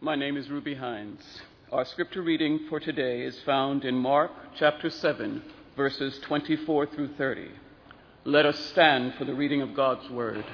My name is Ruby Hines. Our scripture reading for today is found in Mark chapter 7, verses 24 through 30. Let us stand for the reading of God's word.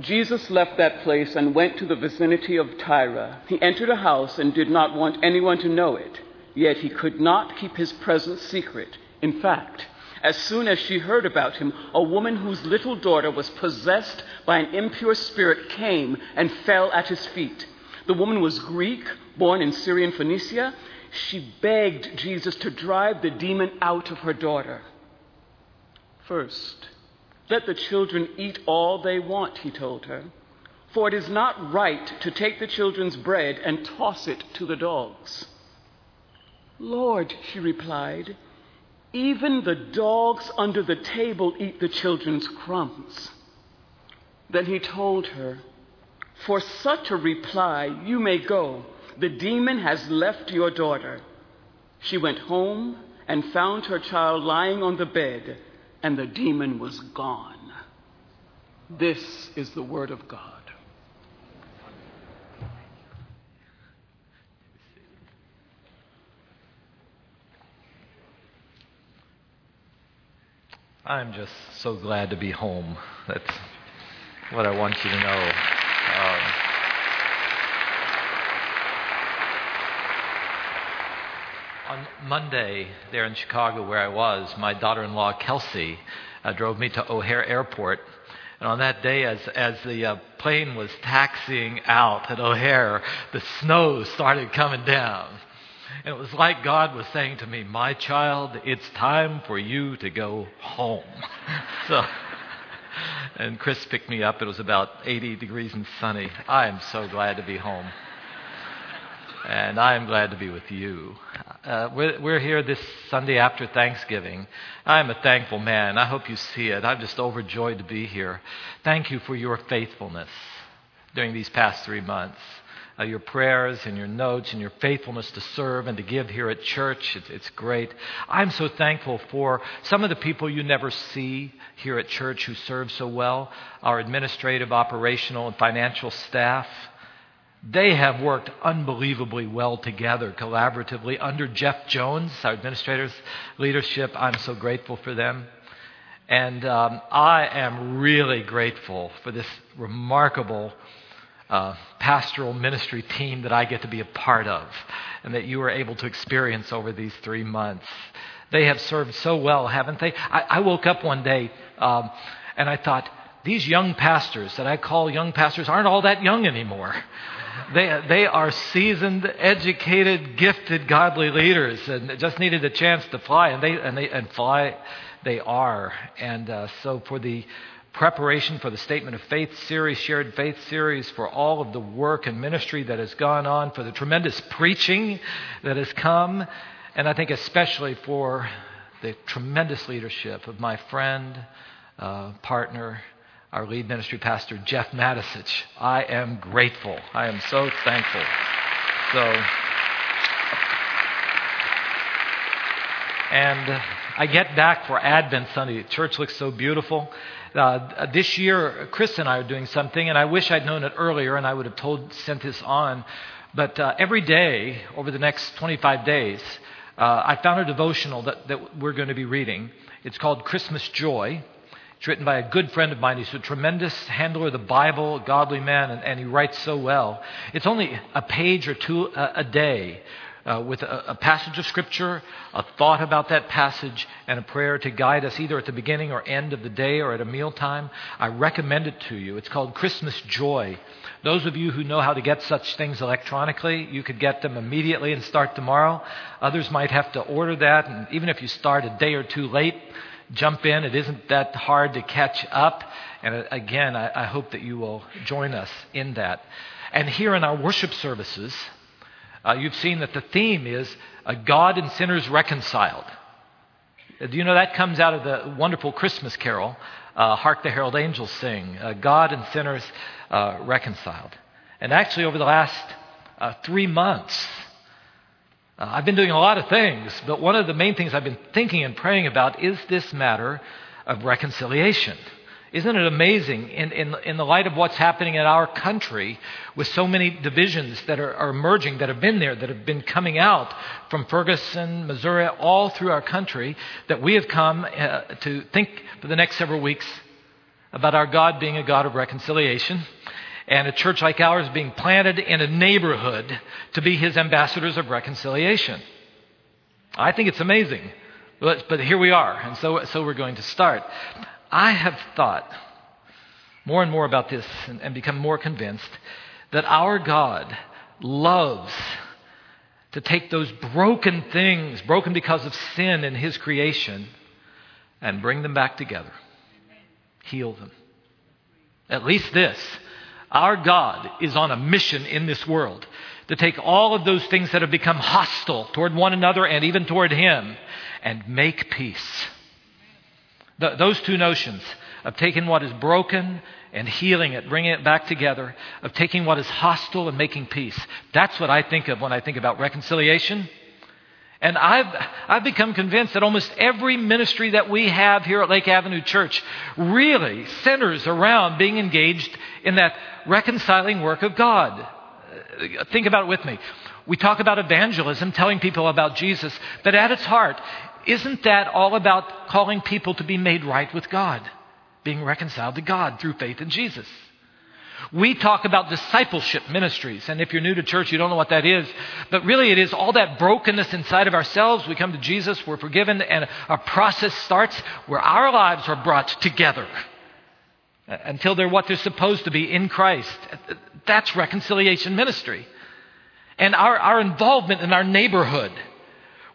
Jesus left that place and went to the vicinity of Tyre. He entered a house and did not want anyone to know it, yet he could not keep his presence secret. In fact, as soon as she heard about him, a woman whose little daughter was possessed by an impure spirit came and fell at his feet. The woman was Greek, born in Syrian Phoenicia. She begged Jesus to drive the demon out of her daughter. First, let the children eat all they want, he told her, for it is not right to take the children's bread and toss it to the dogs. Lord, she replied, even the dogs under the table eat the children's crumbs. Then he told her, For such a reply, you may go. The demon has left your daughter. She went home and found her child lying on the bed, and the demon was gone. This is the word of God. I'm just so glad to be home. That's what I want you to know. Um, on Monday, there in Chicago, where I was, my daughter in law, Kelsey, uh, drove me to O'Hare Airport. And on that day, as, as the uh, plane was taxiing out at O'Hare, the snow started coming down. And it was like God was saying to me, My child, it's time for you to go home. so, and Chris picked me up. It was about 80 degrees and sunny. I am so glad to be home. And I am glad to be with you. Uh, we're, we're here this Sunday after Thanksgiving. I am a thankful man. I hope you see it. I'm just overjoyed to be here. Thank you for your faithfulness during these past three months uh, your prayers and your notes and your faithfulness to serve and to give here at church. It's, it's great. I'm so thankful for some of the people you never see here at church who serve so well our administrative, operational, and financial staff. They have worked unbelievably well together, collaboratively, under Jeff Jones, our administrator's leadership. I'm so grateful for them. And um, I am really grateful for this remarkable uh, pastoral ministry team that I get to be a part of and that you were able to experience over these three months. They have served so well, haven't they? I, I woke up one day um, and I thought, these young pastors that I call young pastors aren't all that young anymore. They, they are seasoned, educated, gifted, godly leaders and just needed a chance to fly, and, they, and, they, and fly they are. And uh, so for the preparation for the Statement of Faith series, Shared Faith series, for all of the work and ministry that has gone on, for the tremendous preaching that has come, and I think especially for the tremendous leadership of my friend, uh, partner, our lead ministry pastor, Jeff Matisich. I am grateful. I am so thankful. So, and I get back for Advent Sunday. The church looks so beautiful. Uh, this year, Chris and I are doing something, and I wish I'd known it earlier, and I would have told sent this on. But uh, every day over the next 25 days, uh, I found a devotional that, that we're going to be reading. It's called Christmas Joy. It's written by a good friend of mine. He's a tremendous handler of the Bible, godly man, and, and he writes so well. It's only a page or two a, a day uh, with a, a, passage of Scripture, a thought about that passage, and a prayer to guide us either at the beginning or end of the day or at a mealtime. I recommend it to you. It's called Christmas Joy. Those of you who know how to get such things electronically, you could get them immediately and start tomorrow. Others might have to order that, and even if you start a day or two late, jump in. It isn't that hard to catch up. And uh, again, I, I hope that you will join us in that. And here in our worship services, uh, you've seen that the theme is uh, God and sinners reconciled. Uh, do you know that comes out of the wonderful Christmas carol, uh, Hark the Herald Angels Sing, uh, God and sinners reconciled. And actually, over the last three months, I've been doing a lot of things, but one of the main things I've been thinking and praying about is this matter of reconciliation. Isn't it amazing in, in, in the light of what's happening in our country with so many divisions that are, are emerging, that have been there, that have been coming out from Ferguson, Missouri, all through our country, that we have come uh, to think for the next several weeks about our God being a God of reconciliation and a church like ours being planted in a neighborhood to be his ambassadors of reconciliation. I think it's amazing. But, but here we are, and so, so we're going to start. I have thought more and more about this and, and become more convinced that our God loves to take those broken things, broken because of sin in His creation, and bring them back together, heal them. At least this our God is on a mission in this world to take all of those things that have become hostile toward one another and even toward Him and make peace. The, those two notions of taking what is broken and healing it, bringing it back together, of taking what is hostile and making peace. That's what I think of when I think about reconciliation. And I've, I've become convinced that almost every ministry that we have here at Lake Avenue Church really centers around being engaged in that reconciling work of God. Think about it with me. We talk about evangelism, telling people about Jesus, but at its heart, isn't that all about calling people to be made right with God, being reconciled to God through faith in Jesus? We talk about discipleship ministries, and if you're new to church, you don't know what that is. But really, it is all that brokenness inside of ourselves. We come to Jesus, we're forgiven, and a process starts where our lives are brought together until they're what they're supposed to be in Christ. That's reconciliation ministry. And our, our involvement in our neighborhood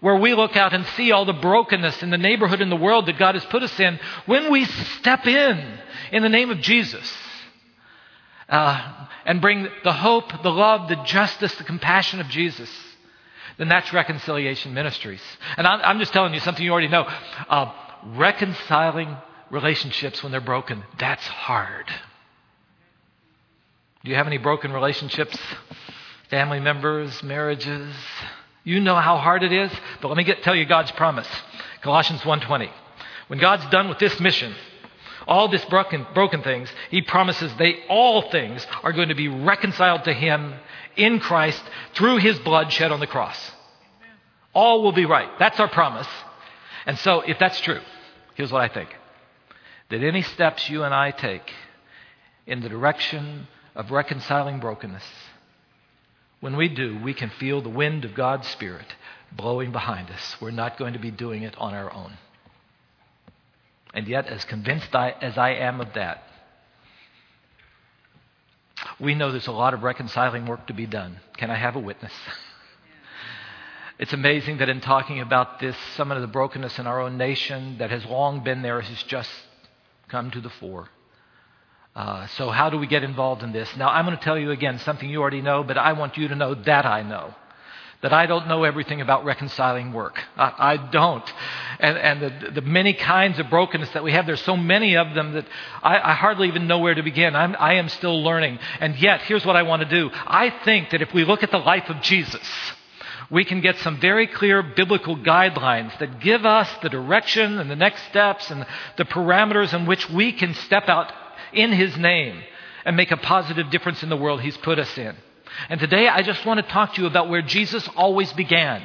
where we look out and see all the brokenness in the neighborhood in the world that God has put us in, when we step in in the name of Jesus uh, and bring the hope, the love, the justice, the compassion of Jesus, then that's reconciliation ministries. And I'm, I'm just telling you something you already know. Uh, reconciling relationships when they're broken, that's hard. Do you have any broken relationships? Family members, marriages? You know how hard it is, but let me get, tell you God's promise. Colossians 1:20. When God's done with this mission, all this broken, broken things, he promises they all things are going to be reconciled to him in Christ through his blood shed on the cross. All will be right. That's our promise. And so if that's true, here's what I think. That any steps you and I take in the direction of reconciling brokenness when we do, we can feel the wind of God's Spirit blowing behind us. We're not going to be doing it on our own. And yet, as convinced I, as I am of that, we know there's a lot of reconciling work to be done. Can I have a witness? It's amazing that in talking about this, some of the brokenness in our own nation that has long been there has just come to the fore. Uh, so, how do we get involved in this? Now, I'm going to tell you again something you already know, but I want you to know that I know. That I don't know everything about reconciling work. I, I don't. And, and the, the, many kinds of brokenness that we have, there's so many of them that I, I hardly even know where to begin. I'm, I am still learning. And yet, here's what I want to do. I think that if we look at the life of Jesus, we can get some very clear biblical guidelines that give us the direction and the next steps and the parameters in which we can step out in His name and make a positive difference in the world He's put us in. And today I just want to talk to you about where Jesus always began.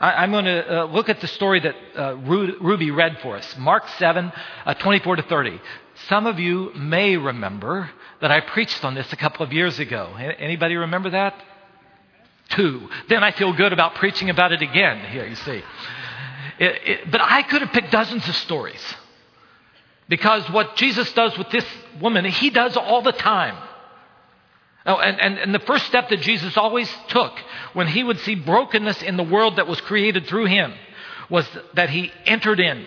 I, am going to uh, look at the story that uh, Ruby read for us Mark 7, uh, 24 to 30. Some of you may remember that I preached on this a couple of years ago. Anybody remember that? Two. Then I feel good about preaching about it again here, you see. It, it, but I could have picked dozens of stories. Because what Jesus does with this woman, he does all the time. Oh, and, and, and the first step that Jesus always took when he would see brokenness in the world that was created through him was that he entered in.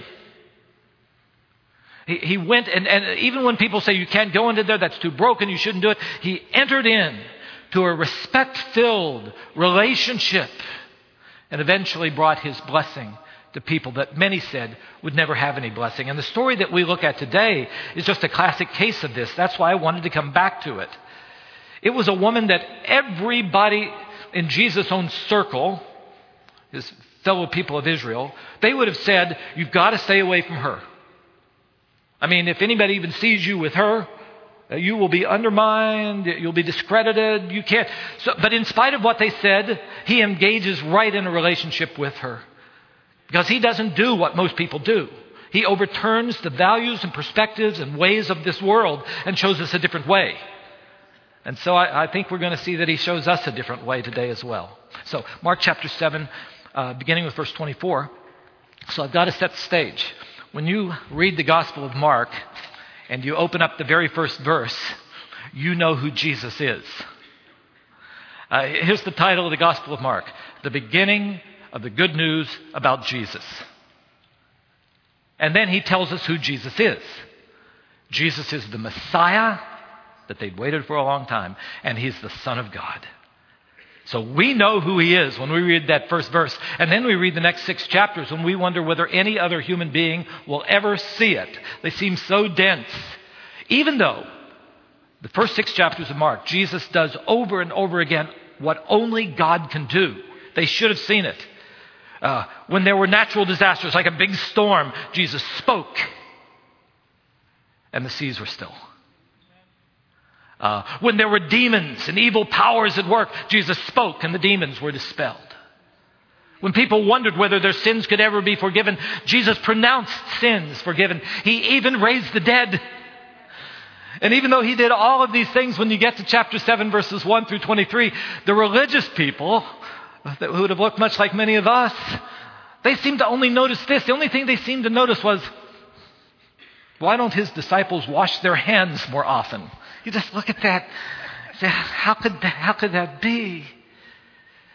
He, he went, and, and even when people say you can't go into there, that's too broken, you shouldn't do it, he entered in to a respect filled relationship and eventually brought his blessing to people that many said would never have any blessing. And the story that we look at today is just a classic case of this. That's why I wanted to come back to it. It was a woman that everybody in Jesus' own circle, his fellow people of Israel, they would have said, You've got to stay away from her. I mean, if anybody even sees you with her, uh, you will be undermined, you'll be discredited, you can't. So, but in spite of what they said, he engages right in a relationship with her. Because he doesn't do what most people do. He overturns the values and perspectives and ways of this world and shows us a different way. And so I, I think we're going to see that he shows us a different way today as well. So, Mark chapter 7, uh, beginning with verse 24. So I've got to set the stage. When you read the Gospel of Mark and you open up the very first verse, you know who Jesus is. Uh, here's the title of the Gospel of Mark The Beginning of the Good News about Jesus. And then he tells us who Jesus is. Jesus is the Messiah that they'd waited for a long time, and he's the Son of God. So we know who he is when we read that first verse. And then we read the next six chapters and we wonder whether any other human being will ever see it. They seem so dense. Even though the first six chapters of Mark, Jesus does over and over again what only God can do. They should have seen it. Uh, when there were natural disasters like a big storm, Jesus spoke and the seas were still. Uh, when there were demons and evil powers at work, Jesus spoke and the demons were dispelled. When people wondered whether their sins could ever be forgiven, Jesus pronounced sins forgiven. He even raised the dead. And even though he did all of these things, when you get to chapter 7, verses 1 through 23, the religious people, who would have looked much like many of us, they seemed to only notice this. The only thing they seemed to notice was, why don't his disciples wash their hands more often? You just look at that. How could that, how could that be?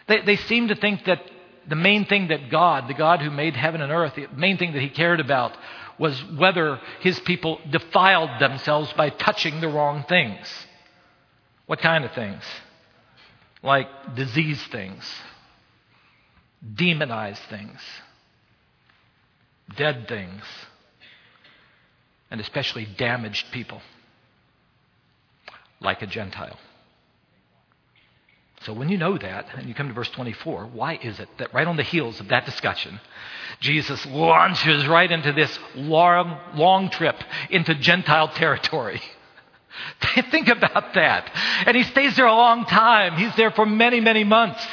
They, they seem to think that the main thing that God, the God who made heaven and earth, the main thing that he cared about was whether his people defiled themselves by touching the wrong things. What kind of things? Like disease things, demonized things, dead things, and especially damaged people like a Gentile. So when you know that, and you come to verse 24, why is it that right on the heels of that discussion, Jesus launches right into this long, long trip into Gentile territory? Think about that. And he stays there a long time. He's there for many, many months.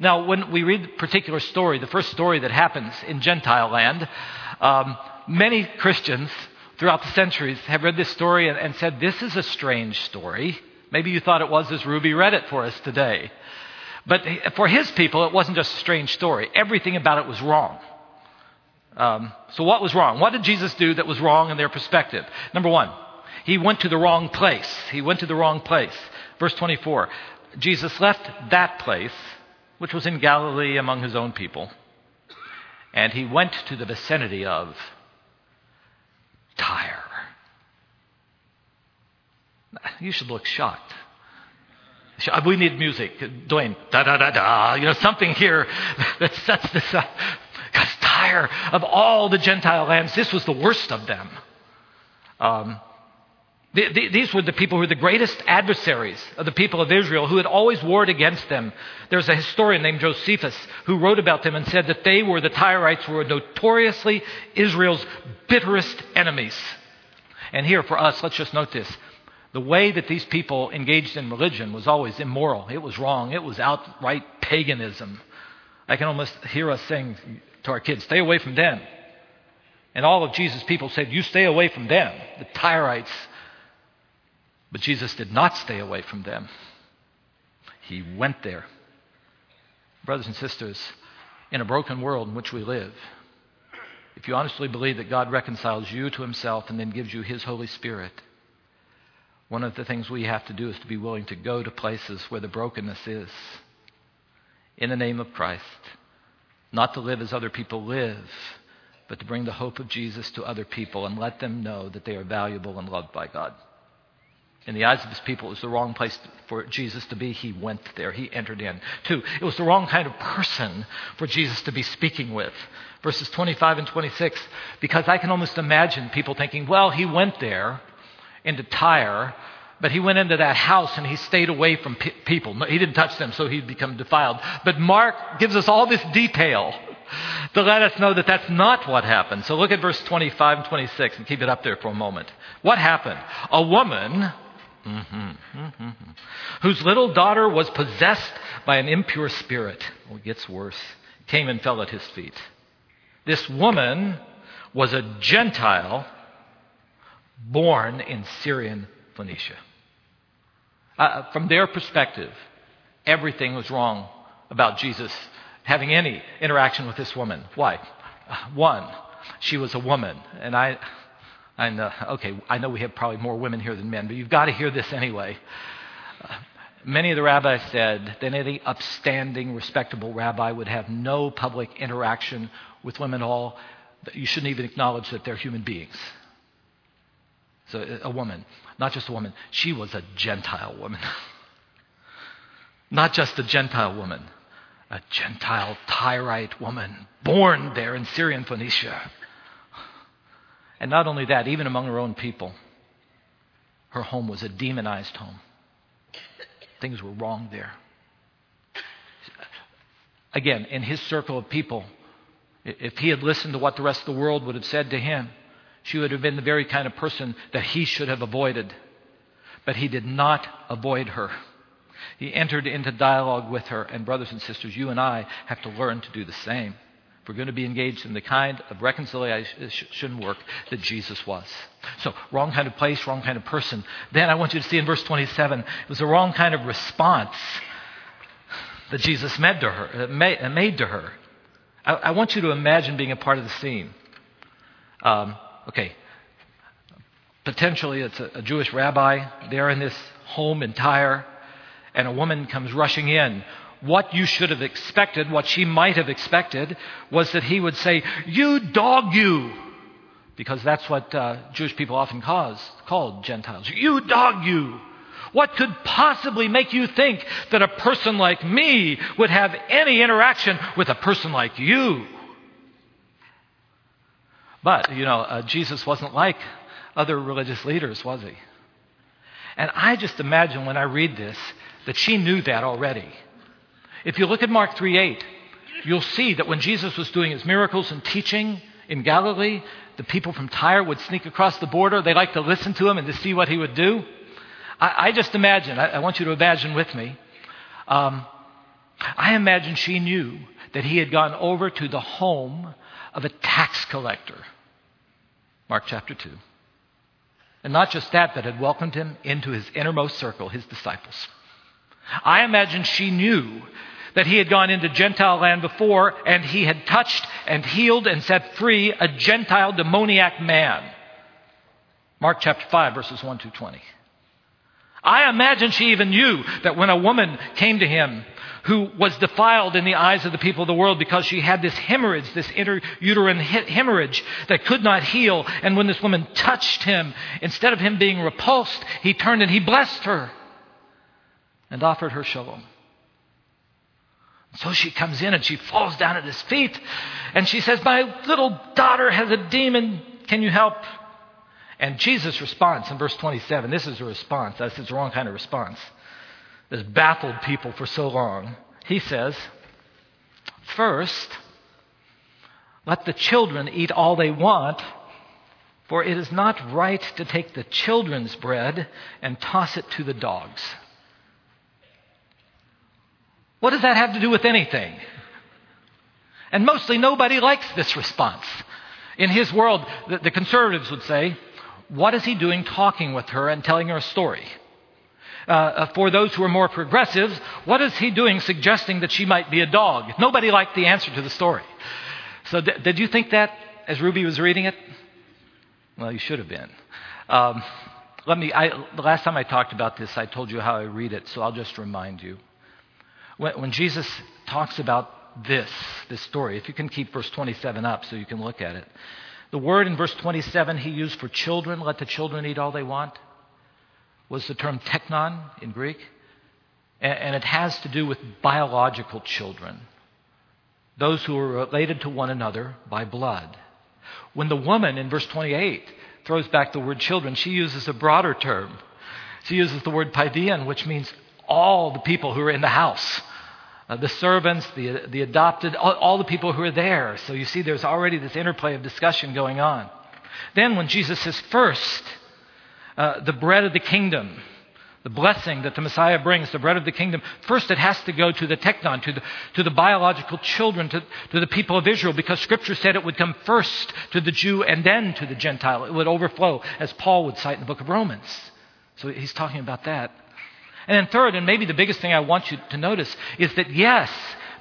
Now, when we read the particular story, the first story that happens in Gentile land, um, many Christians throughout the centuries have read this story and, and said, This is a strange story. Maybe you thought it was as Ruby read it for us today. But for his people, it wasn't just a strange story. Everything about it was wrong. Um, so, what was wrong? What did Jesus do that was wrong in their perspective? Number one, he went to the wrong place. He went to the wrong place. Verse 24 Jesus left that place, which was in Galilee among his own people, and he went to the vicinity of Tyre. You should look shocked. We need music. Dwayne, da da da da. You know, something here that sets this up. Because Tyre, of all the Gentile lands, this was the worst of them. Um, the, the, these were the people who were the greatest adversaries of the people of Israel, who had always warred against them. There's a historian named Josephus who wrote about them and said that they were, the Tyrites, were notoriously Israel's bitterest enemies. And here for us, let's just note this. The way that these people engaged in religion was always immoral. It was wrong. It was outright paganism. I can almost hear us saying to our kids, stay away from them. And all of Jesus' people said, you stay away from them, the Tyrites but Jesus did not stay away from them, He went there. Brothers and sisters, in a broken world in which we live, if you honestly believe that God reconciles you to Himself and then gives you His Holy Spirit, one of the things we have to do is to be willing to go to places where the brokenness is in the name of Christ. Not to live as other people live, but to bring the hope of Jesus to other people and let them know that they are valuable and loved by God. In the eyes of his people, it was the wrong place for Jesus to be. He went there. He entered in. Two, it was the wrong kind of person for Jesus to be speaking with. Verses 25 and 26, because I can almost imagine people thinking, well, he went there into Tyre, but he went into that house and he stayed away from pe- people. He didn't touch them, so he'd become defiled. But Mark gives us all this detail to let us know that that's not what happened. So look at verse 25 and 26 and keep it up there for a moment. What happened? A woman mm-hmm, mm-hmm, whose little daughter was possessed by an impure spirit. Well, it gets worse. Came and fell at his feet. This woman was a Gentile born in Syrian Phoenicia. Uh, from their perspective, everything was wrong about Jesus having any interaction with this woman. Why? One, she was a woman. And I, I know, okay, I know we have probably more women here than men, but you've got to hear this anyway. Uh, many of the rabbis said that any upstanding, respectable rabbi would have no public interaction with women at all. You shouldn't even acknowledge that they're human beings. So, a woman, not just a woman, she was a Gentile woman. not just a Gentile woman, a Gentile Tyrite woman born there in Syrian Phoenicia. And not only that, even among her own people, her home was a demonized home. Things were wrong there. Again, in his circle of people, if he had listened to what the rest of the world would have said to him, she would have been the very kind of person that he should have avoided. But he did not avoid her. He entered into dialogue with her. And, brothers and sisters, you and I have to learn to do the same. If we're going to be engaged in the kind of reconciliation work that Jesus was. So, wrong kind of place, wrong kind of person. Then I want you to see in verse 27, it was the wrong kind of response that Jesus made to her. Uh, made to her. I, want you to imagine being a part of the scene. Um, okay, potentially it's a, a Jewish rabbi there in this home in Tyre, and a woman comes rushing in. What you should have expected, what she might have expected, was that he would say, You dog, you! Because that's what uh, Jewish people often cause, called Gentiles. You dog, you! What could possibly make you think that a person like me would have any interaction with a person like you? But, you know, uh, Jesus wasn't like other religious leaders, was he? And I just imagine when I read this that she knew that already. If you look at Mark 3 8, you'll see that when Jesus was doing his miracles and teaching in Galilee, the people from Tyre would sneak across the border. They liked to listen to him and to see what he would do. I, I just imagine, I, I, want you to imagine with me. Um, I imagine she knew that he had gone over to the home of a tax collector. Mark chapter 2. And not just that, but had welcomed him into his innermost circle, his disciples. I imagine she knew that he had gone into Gentile land before and he had touched and healed and set free a Gentile demoniac man. Mark chapter 5, verses 1 to 20. I imagine she even knew that when a woman came to him who was defiled in the eyes of the people of the world because she had this hemorrhage, this interuterine hemorrhage that could not heal. And when this woman touched him, instead of him being repulsed, he turned and he blessed her and offered her shalom. So she comes in and she falls down at his feet and she says, My little daughter has a demon. Can you help? And Jesus responds in verse 27. This is a response. That's the wrong kind of response This baffled people for so long. He says, First, let the children eat all they want, for it is not right to take the children's bread and toss it to the dogs. What does that have to do with anything? And mostly nobody likes this response. In his world, the, the conservatives would say, What is he doing talking with her and telling her a story? Uh, uh, for those who are more progressive, what is he doing suggesting that she might be a dog? Nobody liked the answer to the story. So, th- did you think that as Ruby was reading it? Well, you should have been. Um, let me, I, the last time I talked about this, I told you how I read it, so I'll just remind you. When, Jesus talks about this, this story, if you can keep verse 27 up so you can look at it. The word in verse 27 he used for children, let the children eat all they want was the term teknon in Greek, and it has to do with biological children, those who are related to one another by blood. When the woman in verse 28 throws back the word children, she uses a broader term. She uses the word paidion, which means all the people who are in the house. Uh, the servants, the, the adopted, all, all the people who are there. So you see, there's already this interplay of discussion going on. Then, when Jesus says, first, uh, the bread of the kingdom, the blessing that the Messiah brings, the bread of the kingdom, first it has to go to the teknon, to the, to the biological children, to, to the people of Israel, because Scripture said it would come first to the Jew and then to the Gentile. It would overflow, as Paul would cite in the book of Romans. So he's talking about that. And then, third, and maybe the biggest thing I want you to notice, is that yes,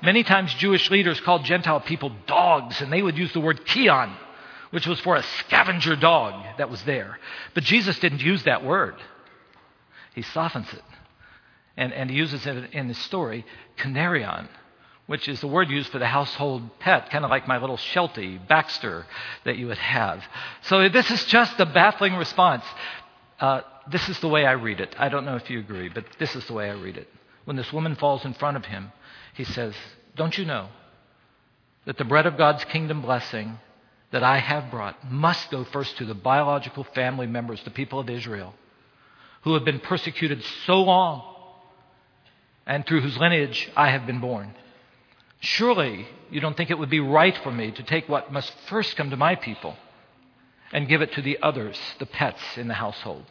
many times Jewish leaders called Gentile people dogs, and they would use the word kion, which was for a scavenger dog that was there. But Jesus didn't use that word, he softens it. And, and he uses it in his story, kanarion, which is the word used for the household pet, kind of like my little Sheltie, Baxter, that you would have. So this is just a baffling response. Uh, this is the way I read it. I don't know if you agree, but this is the way I read it. When this woman falls in front of him, he says, Don't you know that the bread of God's kingdom blessing that I have brought must go first to the biological family members, the people of Israel, who have been persecuted so long and through whose lineage I have been born? Surely you don't think it would be right for me to take what must first come to my people and give it to the others, the pets in the household.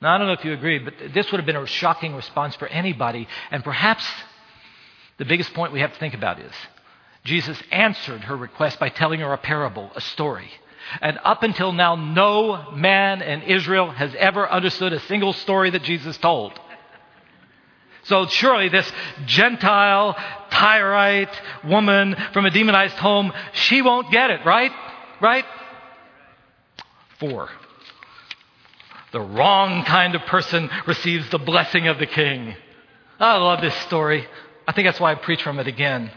Now, I don't know if you agree, but this would have been a shocking response for anybody. And perhaps the biggest point we have to think about is Jesus answered her request by telling her a parable, a story. And up until now, no man in Israel has ever understood a single story that Jesus told. So surely this Gentile, Tyrite woman from a demonized home, she won't get it, right? Right? Four. The wrong kind of person receives the blessing of the king. I love this story. I think that's why I preach from it again.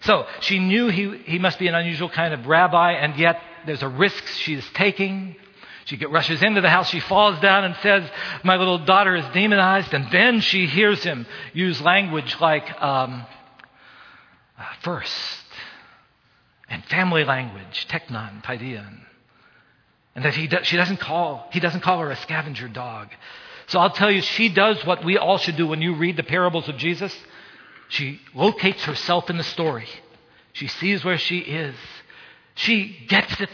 So she knew he, he must be an unusual kind of rabbi, and yet there's a risk she is taking. She get, rushes into the house. She falls down and says, My little daughter is demonized. And then she hears him use language like um, first and family language, teknon, paidion. And that he do, she doesn't call, he doesn't call her a scavenger dog. So I'll tell you, she does what we all should do when you read the parables of Jesus. She locates herself in the story. She sees where she is. She gets it.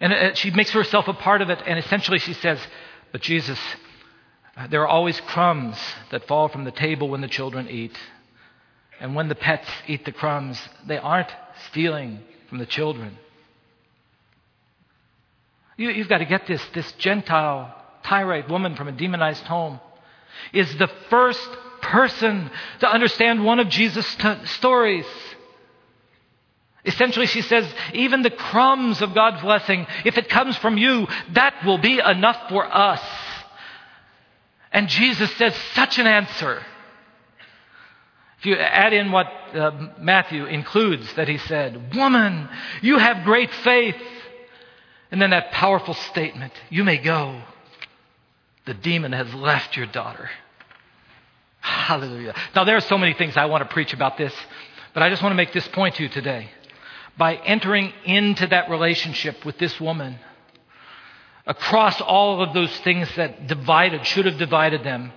And uh, she makes herself a part of it. And essentially she says, But Jesus, uh, there are always crumbs that fall from the table when the children eat. And when the pets eat the crumbs, they aren't stealing from the children. You, have got to get this. This Gentile, Tyrite woman from a demonized home is the first person to understand one of Jesus' t- stories. Essentially, she says, even the crumbs of God's blessing, if it comes from you, that will be enough for us. And Jesus says such an answer. If you add in what uh, Matthew includes, that he said, Woman, you have great faith. And then that powerful statement, You may go. The demon has left your daughter. Hallelujah. Now, there are so many things I want to preach about this, but I just want to make this point to you today. By entering into that relationship with this woman, across all of those things that divided, should have divided them,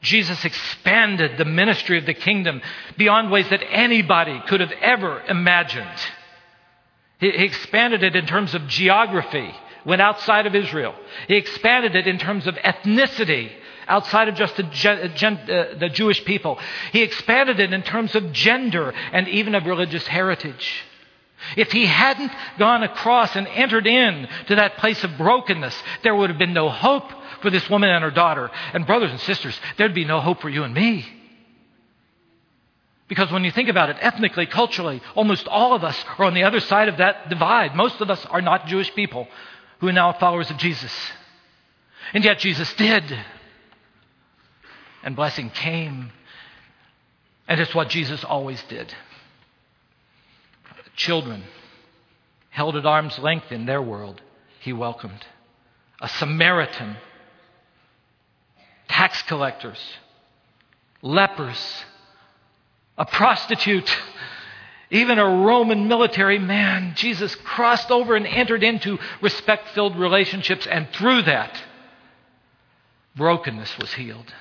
Jesus expanded the ministry of the kingdom beyond ways that anybody could have ever imagined. He expanded it in terms of geography, went outside of Israel. He expanded it in terms of ethnicity, outside of just the, uh, the Jewish people. He expanded it in terms of gender and even of religious heritage. If he hadn't gone across and entered in to that place of brokenness, there would have been no hope for this woman and her daughter. And brothers and sisters, there'd be no hope for you and me. Because when you think about it, ethnically, culturally, almost all of us are on the other side of that divide. Most of us are not Jewish people who are now followers of Jesus. And yet Jesus did. And blessing came. And it's what Jesus always did. Children held at arm's length in their world, he welcomed. A Samaritan, tax collectors, lepers, a prostitute, even a Roman military man. Jesus crossed over and entered into respect filled relationships, and through that, brokenness was healed.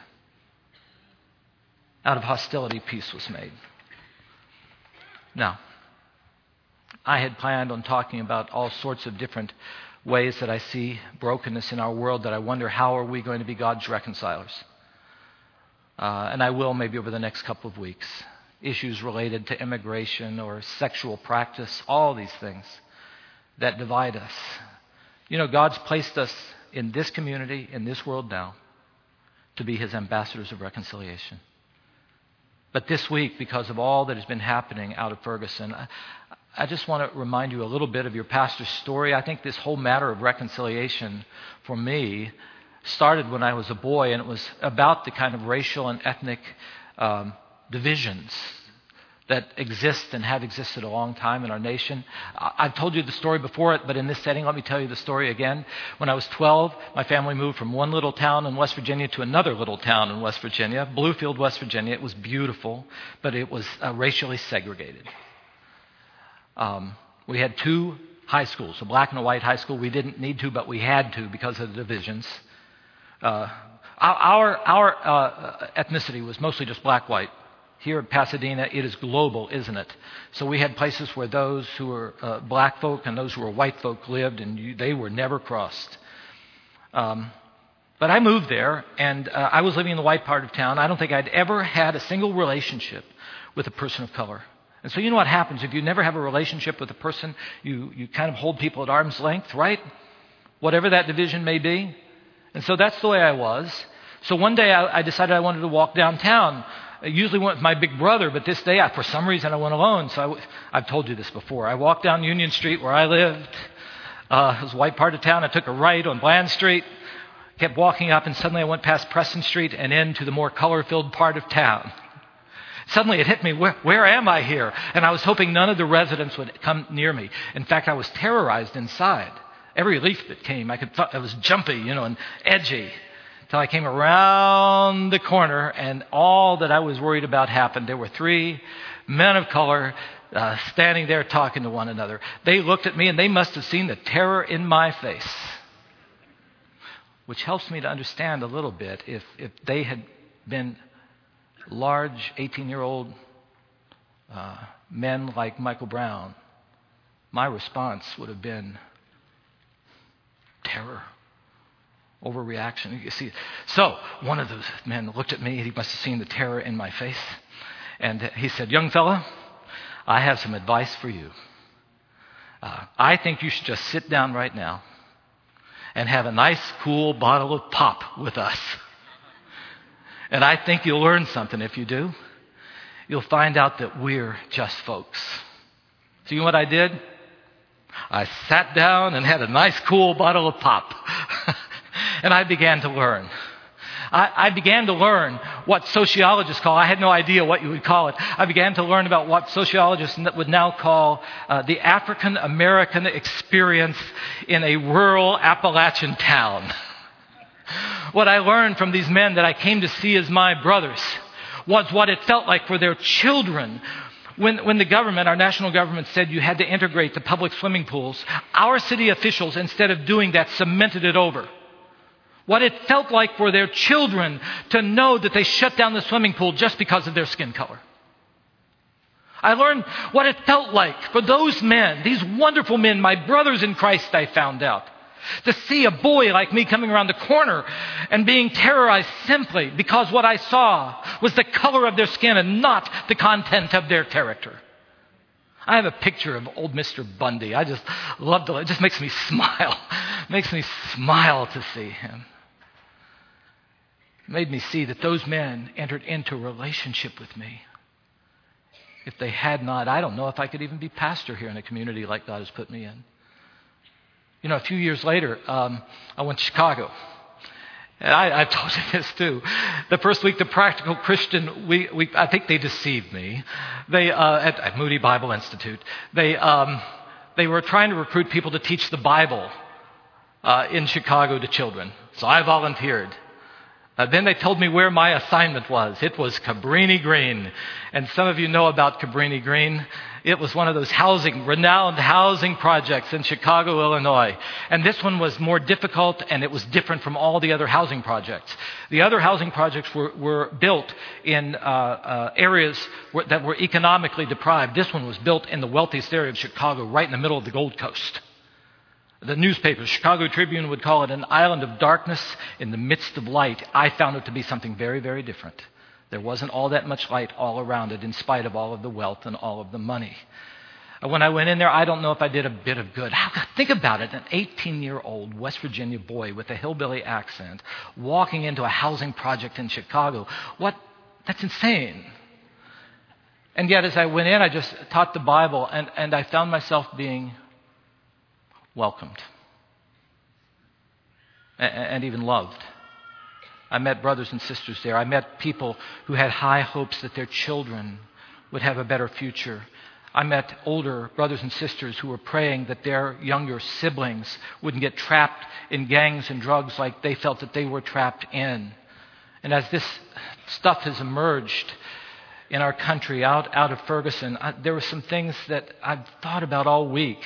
out of hostility, peace was made. Now, I had planned on talking about all sorts of different ways that I see brokenness in our world that I wonder how are we going to be God's reconcilers. Uh, and I will maybe over the next couple of weeks. Issues related to immigration or sexual practice, all these things that divide us. You know, God's placed us in this community, in this world now, to be his ambassadors of reconciliation. But this week, because of all that has been happening out of Ferguson, I, I just want to remind you a little bit of your pastor's story. I think this whole matter of reconciliation for me started when I was a boy, and it was about the kind of racial and ethnic um, divisions that exist and have existed a long time in our nation. I've told you the story before, it, but in this setting, let me tell you the story again. When I was 12, my family moved from one little town in West Virginia to another little town in West Virginia, Bluefield, West Virginia. It was beautiful, but it was uh, racially segregated. Um, we had two high schools, a black and a white high school. We didn't need to, but we had to because of the divisions. Uh, our our uh, ethnicity was mostly just black white. Here in Pasadena, it is global, isn't it? So we had places where those who were uh, black folk and those who were white folk lived, and you, they were never crossed. Um, but I moved there, and uh, I was living in the white part of town. I don't think I'd ever had a single relationship with a person of color. And so you know what happens if you never have a relationship with a person, you, you kind of hold people at arm's length, right? Whatever that division may be. And so that's the way I was. So one day I, I decided I wanted to walk downtown. I usually went with my big brother, but this day, I, for some reason, I went alone. So I, have told you this before. I walked down Union Street where I lived. Uh, it was a white part of town. I took a right on Bland Street, kept walking up, and suddenly I went past Preston Street and into the more color filled part of town. Suddenly it hit me, where, where, am I here? And I was hoping none of the residents would come near me. In fact, I was terrorized inside. Every leaf that came, I could, it was jumpy, you know, and edgy till I came around the corner and all that I was worried about happened. There were three men of color uh, standing there talking to one another. They looked at me and they must have seen the terror in my face, which helps me to understand a little bit if, if they had been large 18 year old uh, men like Michael Brown. My response would have been terror overreaction. You see, so one of those men looked at me. He must have seen the terror in my face, and he said, "Young fella, I have some advice for you. Uh, I think you should just sit down right now and have a nice, cool bottle of pop with us. And I think you'll learn something if you do. You'll find out that we're just folks. So you know what I did? I sat down and had a nice, cool bottle of pop. and I began to learn. I, began to learn what sociologists call, I had no idea what you would call it. I began to learn about what sociologists would now call uh, the African American experience in a rural Appalachian town. what I learned from these men that I came to see as my brothers was what it felt like for their children when, when the government, our national government, said you had to integrate the public swimming pools, our city officials, instead of doing that, cemented it over what it felt like for their children to know that they shut down the swimming pool just because of their skin color. I learned what it felt like for those men, these wonderful men, my brothers in Christ, I found out, to see a boy like me coming around the corner and being terrorized simply because what I saw was the color of their skin and not the content of their character. I have a picture of old Mr. Bundy. I just love to, it just makes me smile. It makes me smile to see him made me see that those men entered into relationship with me. If they had not, I don't know if I could even be pastor here in a community like God has put me in. You know, a few years later, um, I went to Chicago. And I, I told you this too. The first week, the Practical Christian, we, we, I think they deceived me. They, uh, at, at, Moody Bible Institute, they, um, they were trying to recruit people to teach the Bible uh, in Chicago to children. So I volunteered. Uh, then they told me where my assignment was. It was Cabrini Green. And some of you know about Cabrini Green. It was one of those housing, renowned housing projects in Chicago, Illinois. And this one was more difficult and it was different from all the other housing projects. The other housing projects were, were built in uh, uh, areas where, that were economically deprived. This one was built in the wealthiest area of Chicago, right in the middle of the Gold Coast. The newspaper, Chicago Tribune, would call it an island of darkness in the midst of light. I found it to be something very, very different. There wasn't all that much light all around it, in spite of all of the wealth and all of the money. Uh, when I went in there, I don't know if I did a bit of good. Think about it an 18 year old West Virginia boy with a hillbilly accent walking into a housing project in Chicago. What? That's insane. And yet, as I went in, I just taught the Bible, and, and I found myself being welcomed and even loved. I met brothers and sisters there. I met people who had high hopes that their children would have a better future. I met older brothers and sisters who were praying that their younger siblings wouldn't get trapped in gangs and drugs like they felt that they were trapped in. And as this stuff has emerged in our country out, out of Ferguson, I, there were some things that I've thought about all week.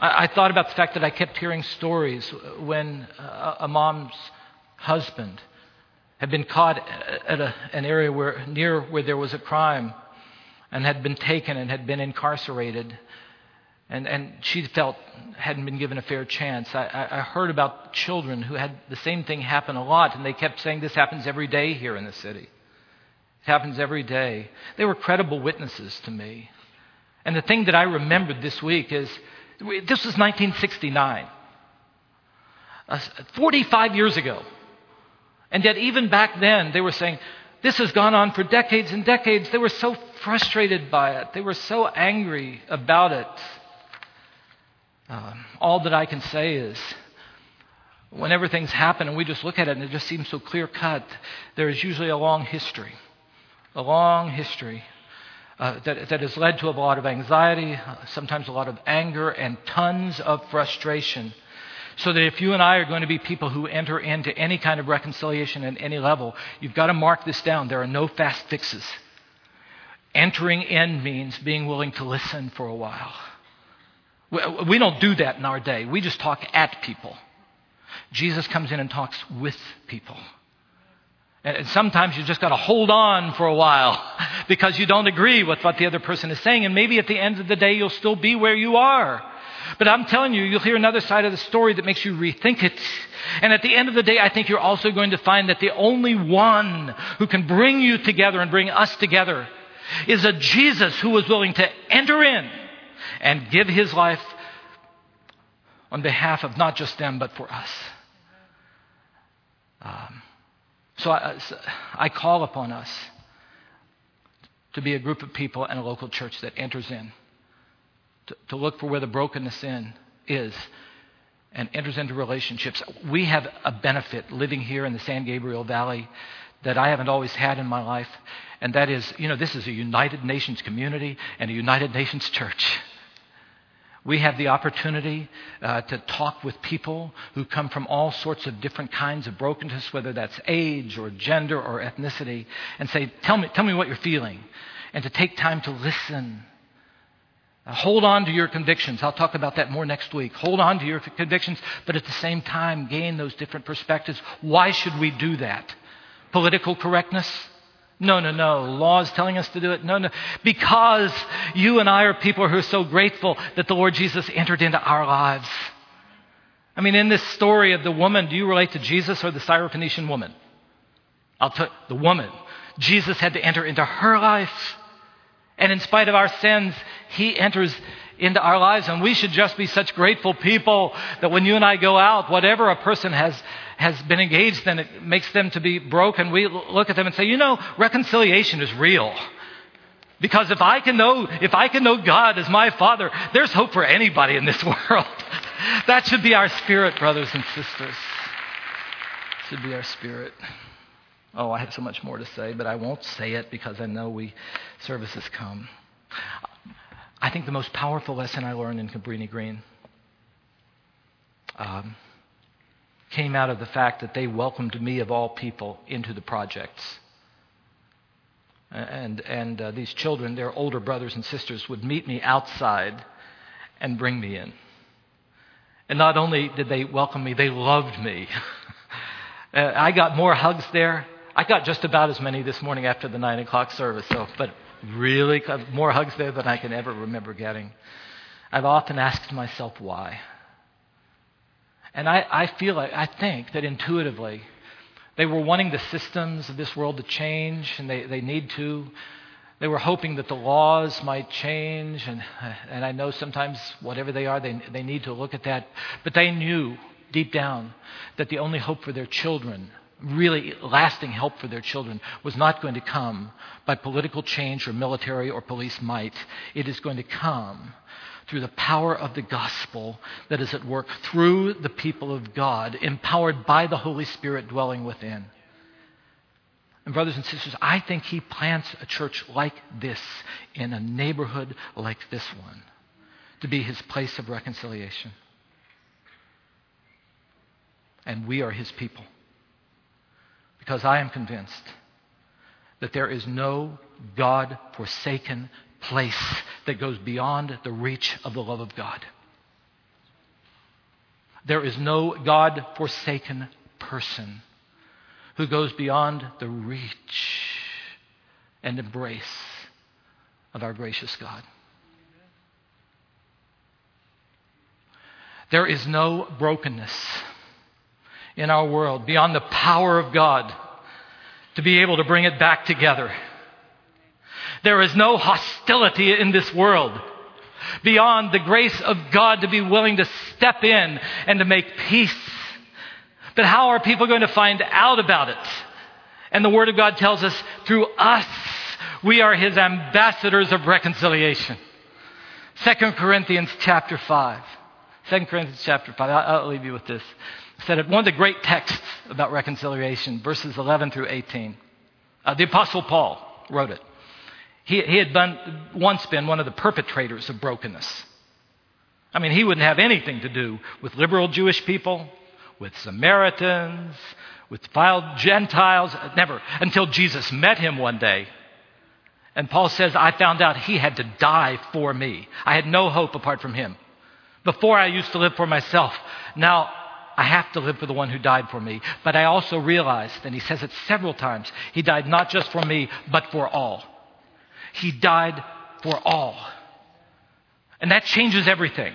I, thought about the fact that I kept hearing stories when uh, a mom's husband had been caught at a, an area where, near where there was a crime and had been taken and had been incarcerated. And, and she felt hadn't been given a fair chance. I, I heard about children who had the same thing happen a lot, and they kept saying this happens every day here in the city. It happens every day. They were credible witnesses to me. And the thing that I remembered this week is this was 1969, uh, 45 years ago. And yet, even back then, they were saying, This has gone on for decades and decades. They were so frustrated by it, they were so angry about it. Uh, all that I can say is, whenever things happen and we just look at it and it just seems so clear cut, there is usually a long history. A long history uh, that, that has led to a lot of anxiety, uh, sometimes a lot of anger, and tons of frustration. So that if you and I are going to be people who enter into any kind of reconciliation at any level, you've got to mark this down. There are no fast fixes. Entering in means being willing to listen for a while. We don't do that in our day. We just talk at people. Jesus comes in and talks with people. And sometimes you just got to hold on for a while because you don't agree with what the other person is saying. And maybe at the end of the day, you'll still be where you are. But I'm telling you, you'll hear another side of the story that makes you rethink it. And at the end of the day, I think you're also going to find that the only one who can bring you together and bring us together is a Jesus who was willing to enter in and give his life on behalf of not just them, but for us. Um, so I, uh, I call upon us to be a group of people and a local church that enters in, to, to look for where the brokenness in is and enters into relationships. We have a benefit living here in the San Gabriel Valley that I haven't always had in my life, and that is, you know, this is a United Nations community and a United Nations church. We have the opportunity uh, to talk with people who come from all sorts of different kinds of brokenness, whether that's age or gender or ethnicity, and say, Tell me, tell me what you're feeling. And to take time to listen. Uh, hold on to your convictions. I'll talk about that more next week. Hold on to your convictions, but at the same time, gain those different perspectives. Why should we do that? Political correctness? No, no, no. Law is telling us to do it. No, no. Because you and I are people who are so grateful that the Lord Jesus entered into our lives. I mean, in this story of the woman, do you relate to Jesus or the Syrophoenician woman? I'll tell the woman. Jesus had to enter into her life. And in spite of our sins, he enters into our lives. And we should just be such grateful people that when you and I go out, whatever a person has, has been engaged in, it makes them to be broken. We look at them and say, you know, reconciliation is real. Because if I can know, if I can know God as my Father, there's hope for anybody in this world. that should be our spirit, brothers and sisters. Should be our spirit. Oh, I have so much more to say, but I won't say it because I know we services come. I think the most powerful lesson I learned in Cabrini Green um, came out of the fact that they welcomed me, of all people, into the projects. And, and uh, these children, their older brothers and sisters, would meet me outside and bring me in. And not only did they welcome me, they loved me. uh, I got more hugs there. I got just about as many this morning after the 9 o'clock service, so, but really uh, more hugs there than I can ever remember getting. I've often asked myself why. And I, I feel like, I think that intuitively, they were wanting the systems of this world to change, and they, they need to. They were hoping that the laws might change, and, and I know sometimes, whatever they are, they, they need to look at that. But they knew deep down that the only hope for their children, really lasting help for their children, was not going to come by political change or military or police might. It is going to come through the power of the gospel that is at work through the people of God, empowered by the Holy Spirit dwelling within. And, brothers and sisters, I think he plants a church like this in a neighborhood like this one to be his place of reconciliation. And we are his people. Because I am convinced that there is no God forsaken place that goes beyond the reach of the love of God. There is no God forsaken person who goes beyond the reach and embrace of our gracious God. There is no brokenness in our world beyond the power of God to be able to bring it back together. There is no hostility in this world beyond the grace of God to be willing to step in and to make peace. But how are people going to find out about it? And the Word of God tells us through us, we are His ambassadors of reconciliation. 2 Corinthians chapter 5. 2 Corinthians chapter 5. I'll, I'll leave you with this. Said it, one of the great texts about reconciliation, verses 11 through 18. Uh, the Apostle Paul wrote it. He, he had been, once been one of the perpetrators of brokenness. I mean, he wouldn't have anything to do with liberal Jewish people, with Samaritans, with defiled Gentiles, never, until Jesus met him one day. And Paul says, I found out he had to die for me. I had no hope apart from him. Before I used to live for myself. Now I have to live for the one who died for me. But I also realized, and he says it several times, he died not just for me, but for all. He died for all. And that changes everything.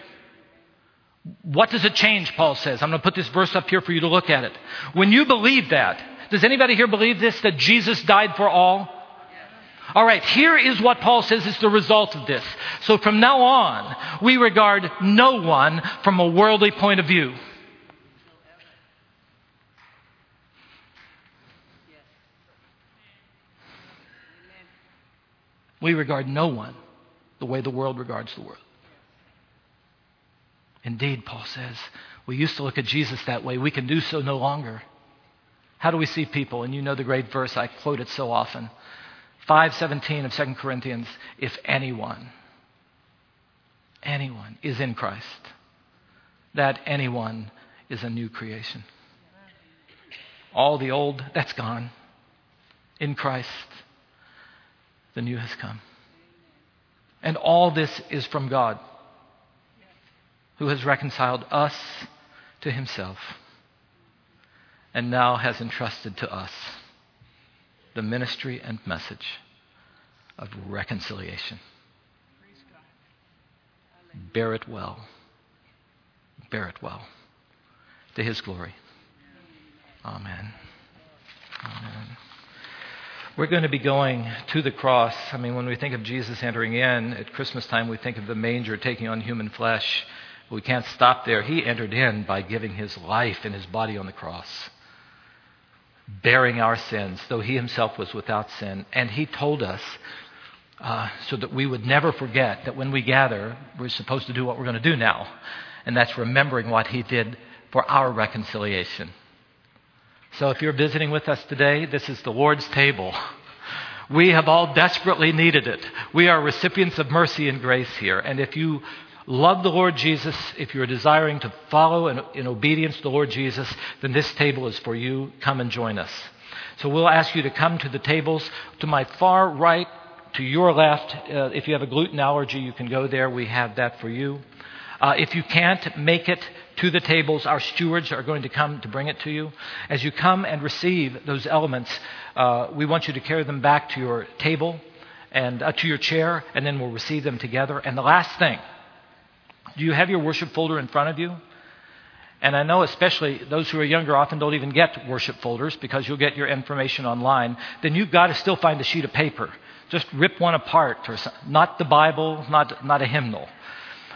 What does it change, Paul says? I'm going to put this verse up here for you to look at it. When you believe that, does anybody here believe this, that Jesus died for all? All right, here is what Paul says is the result of this. So from now on, we regard no one from a worldly point of view. We regard no one the way the world regards the world. Indeed, Paul says, we used to look at Jesus that way. We can do so no longer. How do we see people? And you know the great verse, I quote it so often. 517 of 2 Corinthians, if anyone, anyone is in Christ, that anyone is a new creation. All the old, that's gone. In Christ, the new has come. And all this is from God, who has reconciled us to himself and now has entrusted to us the ministry and message of reconciliation. Bear it well. Bear it well. To his glory. Amen. Amen. We're going to be going to the cross. I mean, when we think of Jesus entering in at Christmas time, we think of the manger taking on human flesh. We can't stop there. He entered in by giving his life and his body on the cross, bearing our sins, though he himself was without sin. And he told us uh, so that we would never forget that when we gather, we're supposed to do what we're going to do now, and that's remembering what he did for our reconciliation. So if you're visiting with us today, this is the Lord's table. We have all desperately needed it. We are recipients of mercy and grace here. And if you love the Lord Jesus, if you're desiring to follow in, in, obedience to the Lord Jesus, then this table is for you. Come and join us. So we'll ask you to come to the tables to my far right, to your left. Uh, if you have a gluten allergy, you can go there. We have that for you. Uh, if you can't make it to the tables, our stewards are going to come to bring it to you. As you come and receive those elements, uh, we want you to carry them back to your table and uh, to your chair, and then we'll receive them together. And the last thing, do you have your worship folder in front of you? And I know, especially those who are younger, often don't even get worship folders because you'll get your information online. Then you've got to still find a sheet of paper. Just rip one apart, or not the Bible, not, not a hymnal.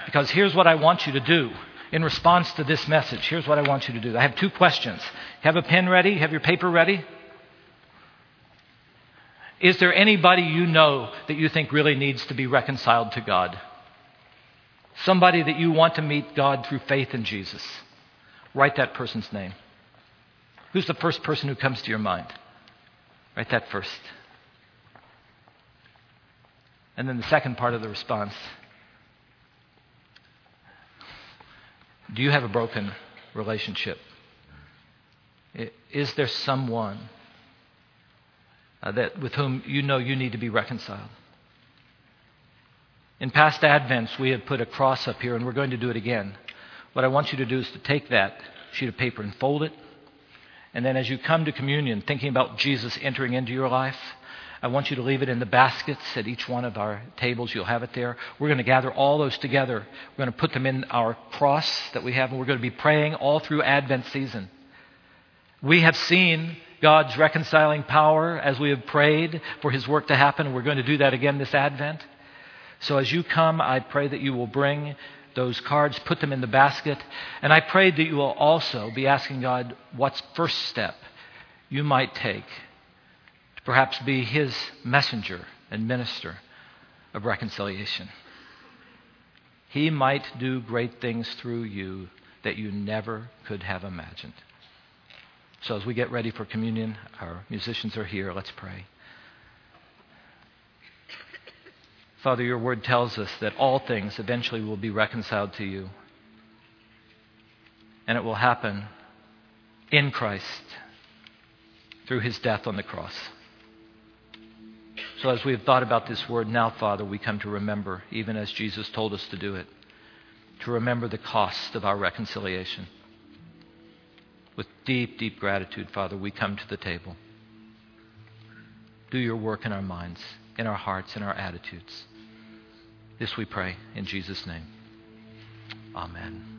Because here's what I want you to do in response to this message. Here's what I want you to do. I have two questions. Have a pen ready? Have your paper ready? Is there anybody you know that you think really needs to be reconciled to God? Somebody that you want to meet God through faith in Jesus? Write that person's name. Who's the first person who comes to your mind? Write that first. And then the second part of the response Do you have a broken relationship? Is there someone uh, that, with whom you know you need to be reconciled? In past Advents, we have put a cross up here, and we're going to do it again. What I want you to do is to take that sheet of paper and fold it. And then as you come to communion, thinking about Jesus entering into your life, I want you to leave it in the baskets at each one of our tables. You'll have it there. We're going to gather all those together. We're going to put them in our cross that we have, and we're going to be praying all through Advent season. We have seen God's reconciling power as we have prayed for His work to happen. And we're going to do that again this Advent. So as you come, I pray that you will bring those cards, put them in the basket, and I pray that you will also be asking God what's first step you might take perhaps be his messenger and minister of reconciliation. He might do great things through you that you never could have imagined. So, as we get ready for communion, our musicians are here. Let's pray. Father, your word tells us that all things eventually will be reconciled to you. And it will happen in Christ through his death on the cross. So, as we have thought about this word now, Father, we come to remember, even as Jesus told us to do it, to remember the cost of our reconciliation. With deep, deep gratitude, Father, we come to the table. Do your work in our minds, in our hearts, in our attitudes. This we pray in Jesus' name. Amen.